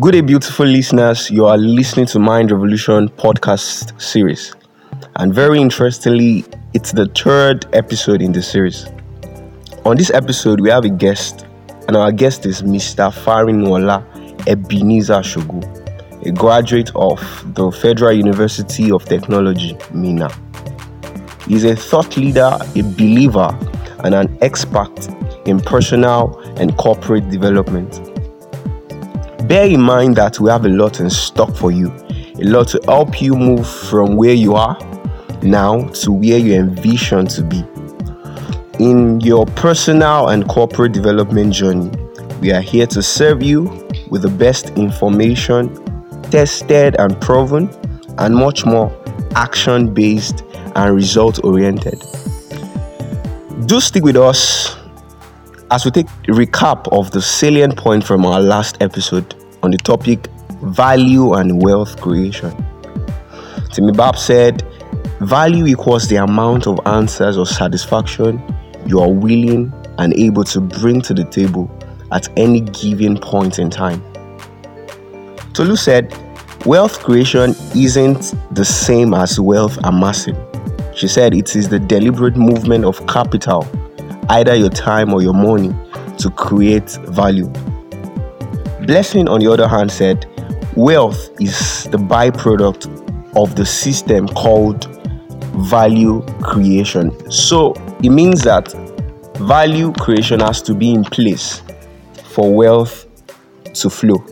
Good day, beautiful listeners. You are listening to Mind Revolution podcast series. And very interestingly, it's the third episode in the series. On this episode, we have a guest, and our guest is Mr. Farinuola Ebenezer Shogo, a graduate of the Federal University of Technology, Minna. He's a thought leader, a believer, and an expert in personal and corporate development. Bear in mind that we have a lot in stock for you, a lot to help you move from where you are now to where you envision to be. In your personal and corporate development journey, we are here to serve you with the best information, tested and proven, and much more action based and result oriented. Do stick with us as we take recap of the salient point from our last episode on the topic value and wealth creation. Timi Bab said, Value equals the amount of answers or satisfaction you are willing and able to bring to the table at any given point in time. Tolu said, Wealth creation isn't the same as wealth amassing. She said it is the deliberate movement of capital, either your time or your money, to create value. Blessing, on the other hand, said wealth is the byproduct of the system called value creation. So it means that value creation has to be in place for wealth to flow.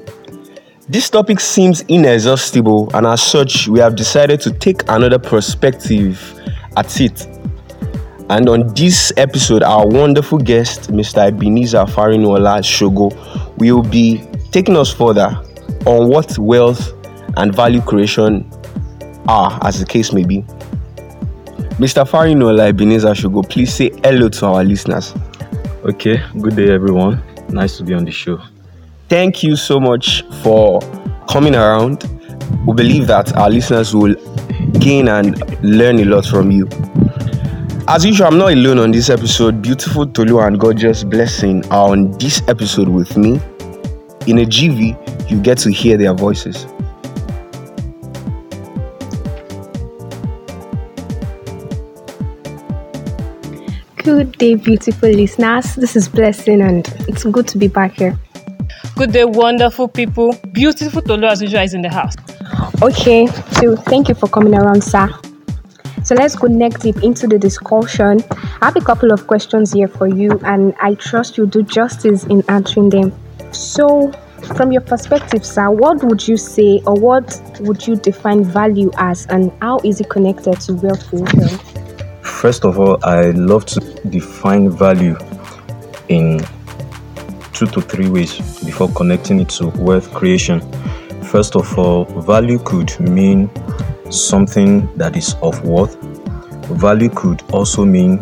This topic seems inexhaustible, and as such, we have decided to take another perspective at it. And on this episode, our wonderful guest, Mr. Ebenezer Farinuola Shogo, will be taking us further on what wealth and value creation are, as the case may be. Mr. Farinuola Ebenezer Shogo, please say hello to our listeners. Okay, good day, everyone. Nice to be on the show. Thank you so much for coming around. We believe that our listeners will gain and learn a lot from you. As usual, I'm not alone on this episode. Beautiful Tolu and gorgeous Blessing are on this episode with me. In a GV, you get to hear their voices. Good day, beautiful listeners. This is Blessing, and it's good to be back here. Good day, wonderful people. Beautiful Tolu as usual is in the house. Okay, so thank you for coming around, sir. So let's go neck deep into the discussion. I have a couple of questions here for you, and I trust you do justice in answering them. So, from your perspective, sir, what would you say or what would you define value as, and how is it connected to wealth creation? First of all, I love to define value in two to three ways before connecting it to wealth creation. First of all, value could mean something that is of worth. Value could also mean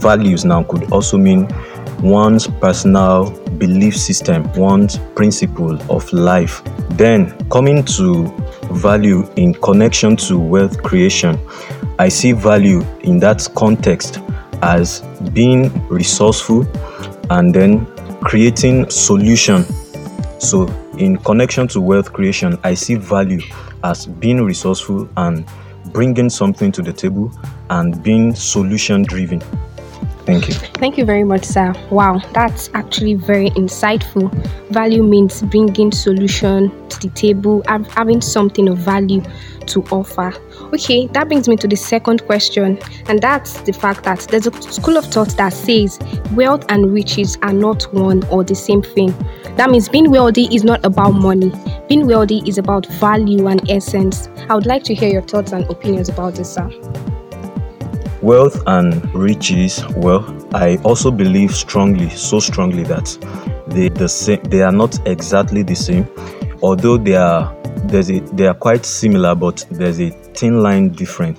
values now could also mean one's personal belief system, one's principle of life. Then coming to value in connection to wealth creation, I see value in that context as being resourceful and then creating solution. So in connection to wealth creation, I see value as being resourceful and bringing something to the table and being solution driven. Thank you. Thank you very much, sir. Wow, that's actually very insightful. Value means bringing solution to the table, having something of value to offer. Okay, that brings me to the second question, and that's the fact that there's a school of thought that says wealth and riches are not one or the same thing. That means being wealthy is not about money. Being wealthy is about value and essence. I would like to hear your thoughts and opinions about this, sir. Wealth and riches, well, I also believe strongly, so strongly that they the same they are not exactly the same. Although they are there's a they are quite similar, but there's a thin line different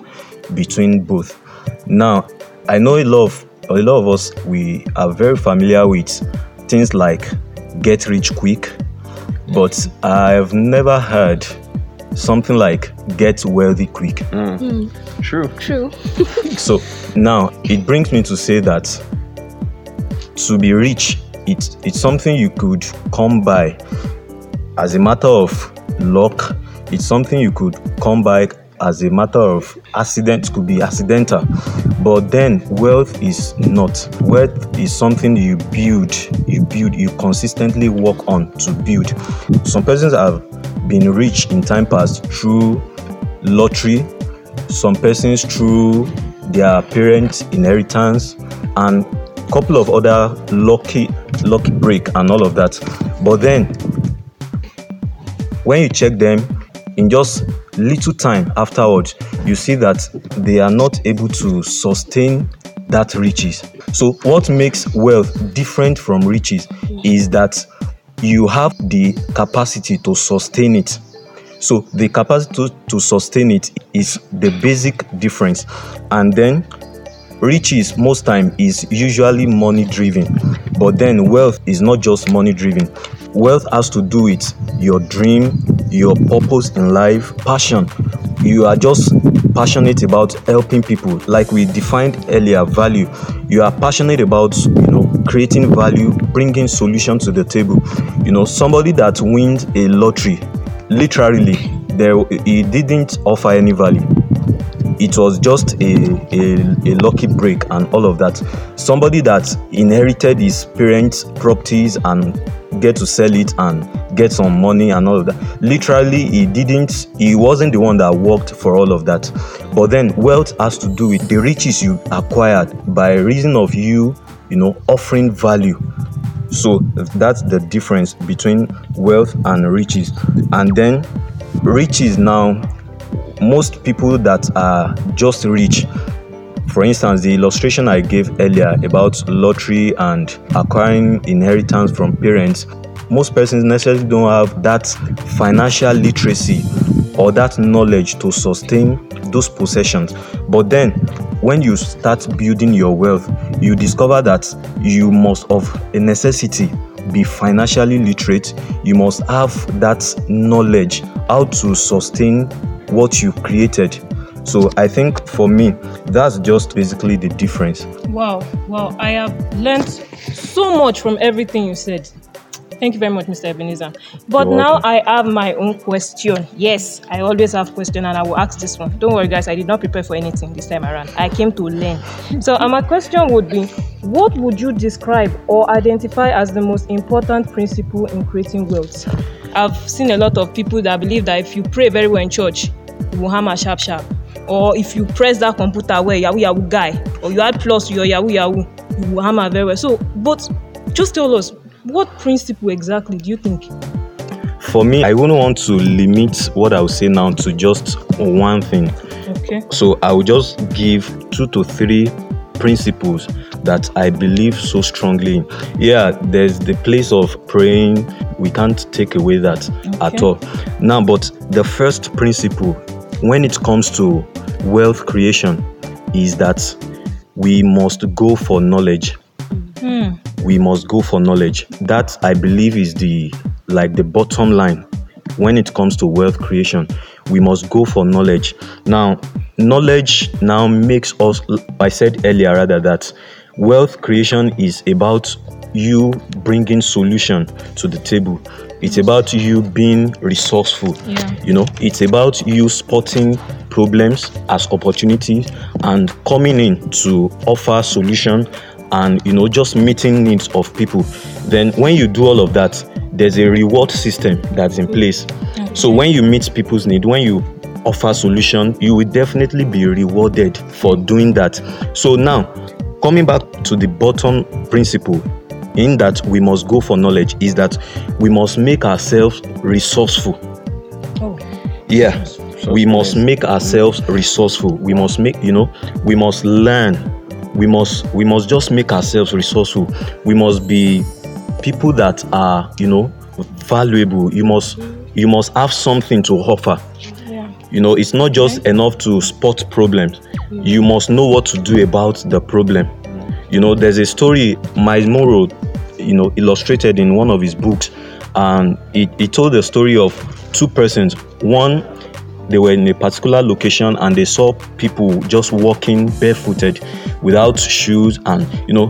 between both. Now, I know a lot of a lot of us we are very familiar with things like get rich quick, but I've never heard something like get wealthy quick. Mm. Hmm. True. True. So now it brings me to say that to be rich, it's it's something you could come by as a matter of luck. It's something you could come by as a matter of accident, could be accidental. But then wealth is not. Wealth is something you build, you build, you consistently work on to build. Some persons have been rich in time past through lottery, some persons through their parents' inheritance, and a couple of other lucky lucky break and all of that. But then when you check them in just little time afterwards, you see that they are not able to sustain that riches. So, what makes wealth different from riches is that you have the capacity to sustain it. So, the capacity to, to sustain it is the basic difference. And then, riches most time is usually money driven, but then wealth is not just money driven. Wealth has to do with your dream, your purpose in life, passion. You are just passionate about helping people, like we defined earlier. Value. You are passionate about you know creating value, bringing solution to the table. You know somebody that wins a lottery, literally, there he didn't offer any value it was just a, a, a lucky break and all of that. Somebody that inherited his parents' properties and get to sell it and get some money and all of that. Literally, he didn't, he wasn't the one that worked for all of that. But then wealth has to do with the riches you acquired by reason of you, you know, offering value. So that's the difference between wealth and riches. And then riches now most people that are just rich for instance the illustration i gave earlier about lottery and acquiring inheritance from parents most persons necessarily don't have that financial literacy or that knowledge to sustain those possessions but then when you start building your wealth you discover that you must of a necessity be financially literate you must have that knowledge how to sustain what you've created. So I think for me, that's just basically the difference. Wow, wow. I have learned so much from everything you said. Thank you very much, Mr. Ebenezer. But now. I have my own question. Yes, I always have question and I will ask this one. Don't worry, guys, I did not prepare for anything this time around. I came to learn. So uh, my question would be, what would you describe or identify as the most important principle in creating wealth? I've seen a lot of people that believe that if you pray very well in church, you will hammer sharp sharp. Or if you press that computer well, Yahoo Yahoo guy, or you add plus to your Yahoo Yahoo, you will hammer very well. So, but just tell us, what principle exactly do you think? For me, I wouldn't want to limit what I will say now to just one thing. Okay. So I will just give two to three principles that I believe so strongly. Yeah, there's the place of praying. We can't take away that at all. Now, but the first principle when it comes to wealth creation is that we must go for knowledge. Hmm. We must go for knowledge. That i believe is the like the bottom line when it comes to wealth creation. We must go for knowledge. Now knowledge now makes us i said earlier rather that wealth creation is about you bringing solution to the table. It's about you being resourceful Yeah. you know. It's about you spotting problems as opportunities and coming in to offer solution and you know just meeting needs of people. Then when you do all of that there's a reward system that's in place. So when you meet people's need when you offer solution you will definitely be rewarded for doing that. So now coming back to the bottom principle in that we must go for knowledge is that we must make ourselves resourceful. Oh, yeah. We must make ourselves resourceful. We must make you know we must learn. We must we must just make ourselves resourceful. We must be people that are you know valuable. You must you must have something to offer. Yeah. you know it's not just enough to spot problems. You must know what to do about the problem you know there's a story Myles Munroe you know illustrated in one of his books and he, he told the story of two persons one they were in a particular location and they saw people just walking barefooted without shoes and you know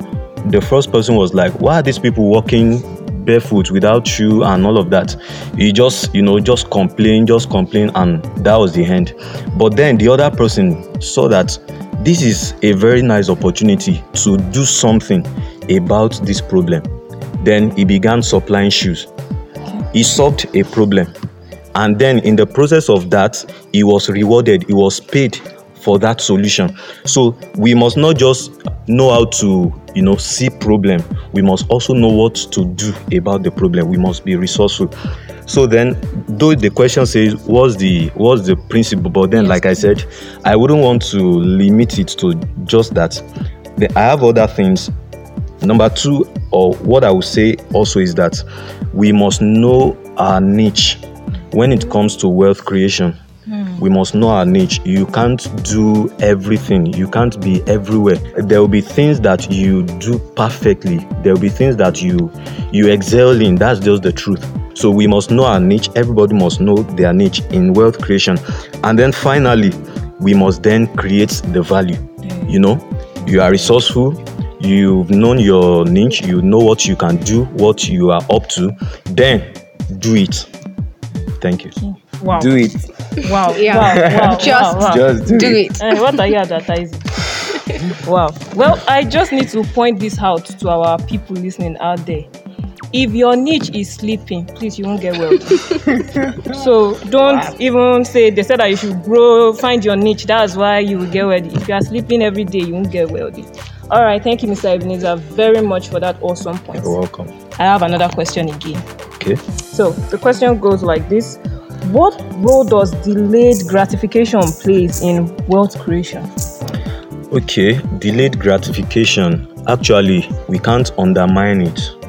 the first person was like why are these people walking barefoot without shoe and all of that. He just, you know, just complain, just complain, and that was the end. But then the other person saw that this is a very nice opportunity to do something about this problem. Then he began supplying shoes. He solved a problem. And then in the process of that, he was rewarded, he was paid for that solution. So we must not just know how to, you know, see problem. We must also know what to do about the problem. We must be resourceful. So then, though the question says what's the what's the principle, but then, like I said, I wouldn't want to limit it to just that. The, I have other things. Number two, or what I would say also is that we must know our niche. When it comes to wealth creation hmm. we must know our niche. You can't do everything. You can't be everywhere. There will be things that you do perfectly. There will be things that you you excel in. That's just the truth so we must know our niche everybody must know their niche in wealth creation and then finally we must then create the value you know you are resourceful you've known your niche you know what you can do what you are up to then do it thank you Wow. Do it. Wow. Yeah. Wow. Wow. Just wow, wow. Just do, Do it. it. Eh, what are you advertising? wow. Well, I just need to point this out to our people listening out there. If your niche is sleeping, please you won't get wealthy. so don't even say they said that you should grow, find your niche. That's why you will get wealthy. If you are sleeping every day, you won't get wealthy. All right, thank you, Mr. Ebenezer, very much for that awesome point. you're welcome I have another question again. okay So the question goes like this: What role does delayed gratification plays in wealth creation? Okay, delayed gratification. Actually, we can't undermine it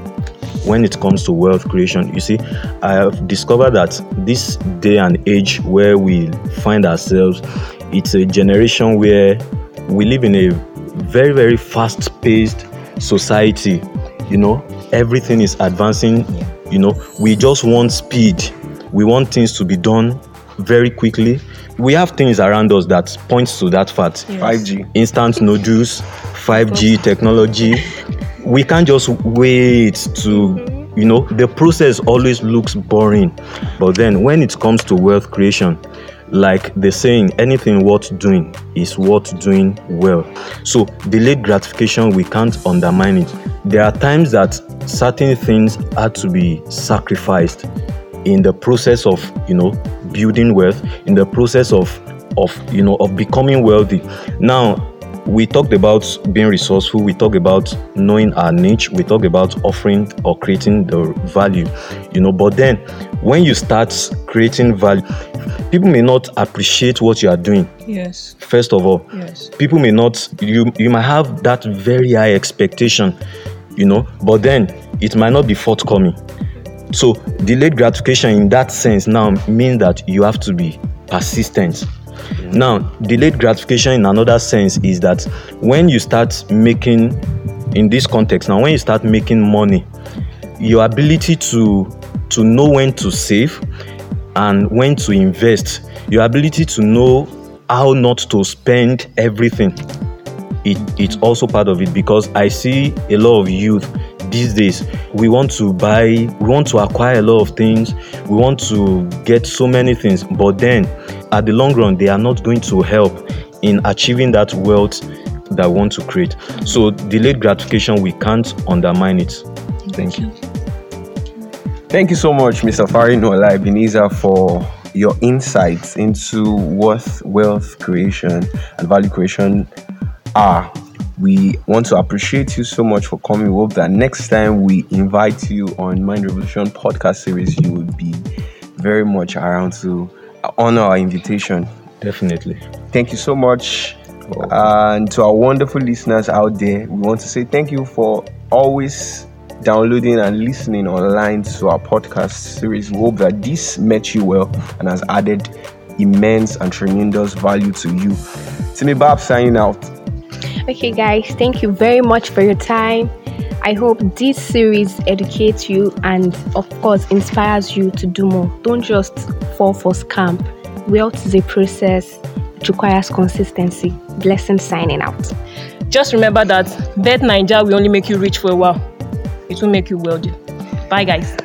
when it comes to wealth creation. You see, I have discovered that this day and age where we find ourselves, it's a generation where we live in a very, very fast paced society. You know, everything is advancing. You know, we just want speed, we want things to be done very quickly. We have things around us that points to that fact 5G. instant noodles, 5G technology. We can't just wait to, mm-hmm. you know, the process always looks boring. But then when it comes to wealth creation, like the saying, anything worth doing is worth doing well. So delayed gratification, we can't undermine it. There are times that certain things had to be sacrificed in the process of you know building wealth in the process of of you know of becoming wealthy now we talked about being resourceful. We talked about knowing our niche. We talked about offering or creating the value you know. But then when you start creating value people may not appreciate what you are doing. Yes. first of all Yes. people may not you you might have that very high expectation you know. But then it might not be forthcoming. So delayed gratification in that sense now means that you have to be persistent now delayed gratification in another sense is that when you start making in this context now when you start making money your ability to to know when to save and when to invest your ability to know how not to spend everything it, it's also part of it because I see a lot of youth these days. We want to buy, we want to acquire a lot of things, we want to get so many things, but then at the long run, they are not going to help in achieving that wealth that we want to create. So, delayed gratification, we can't undermine it. Thank you. Thank you so much, Mr. Farinuola Ebenezer, for your insights into what wealth creation and value creation are. We want to appreciate you so much for coming. We hope that next time we invite you on Mind Revolution podcast series, you will be very much around to honor our invitation. Definitely. Thank you so much. And to our wonderful listeners out there, we want to say thank you for always downloading and listening online to our podcast series. We hope that this met you well and has added immense and tremendous value to you. Timmy Bab signing out. Okay, guys, thank you very much for your time. I hope this series educates you and, of course, inspires you to do more. Don't just fall for scam. Wealth is a process, it requires consistency. Blessing signing out. Just remember that Bet9ja will only make you rich for a while. It will make you wealthy. Bye, guys.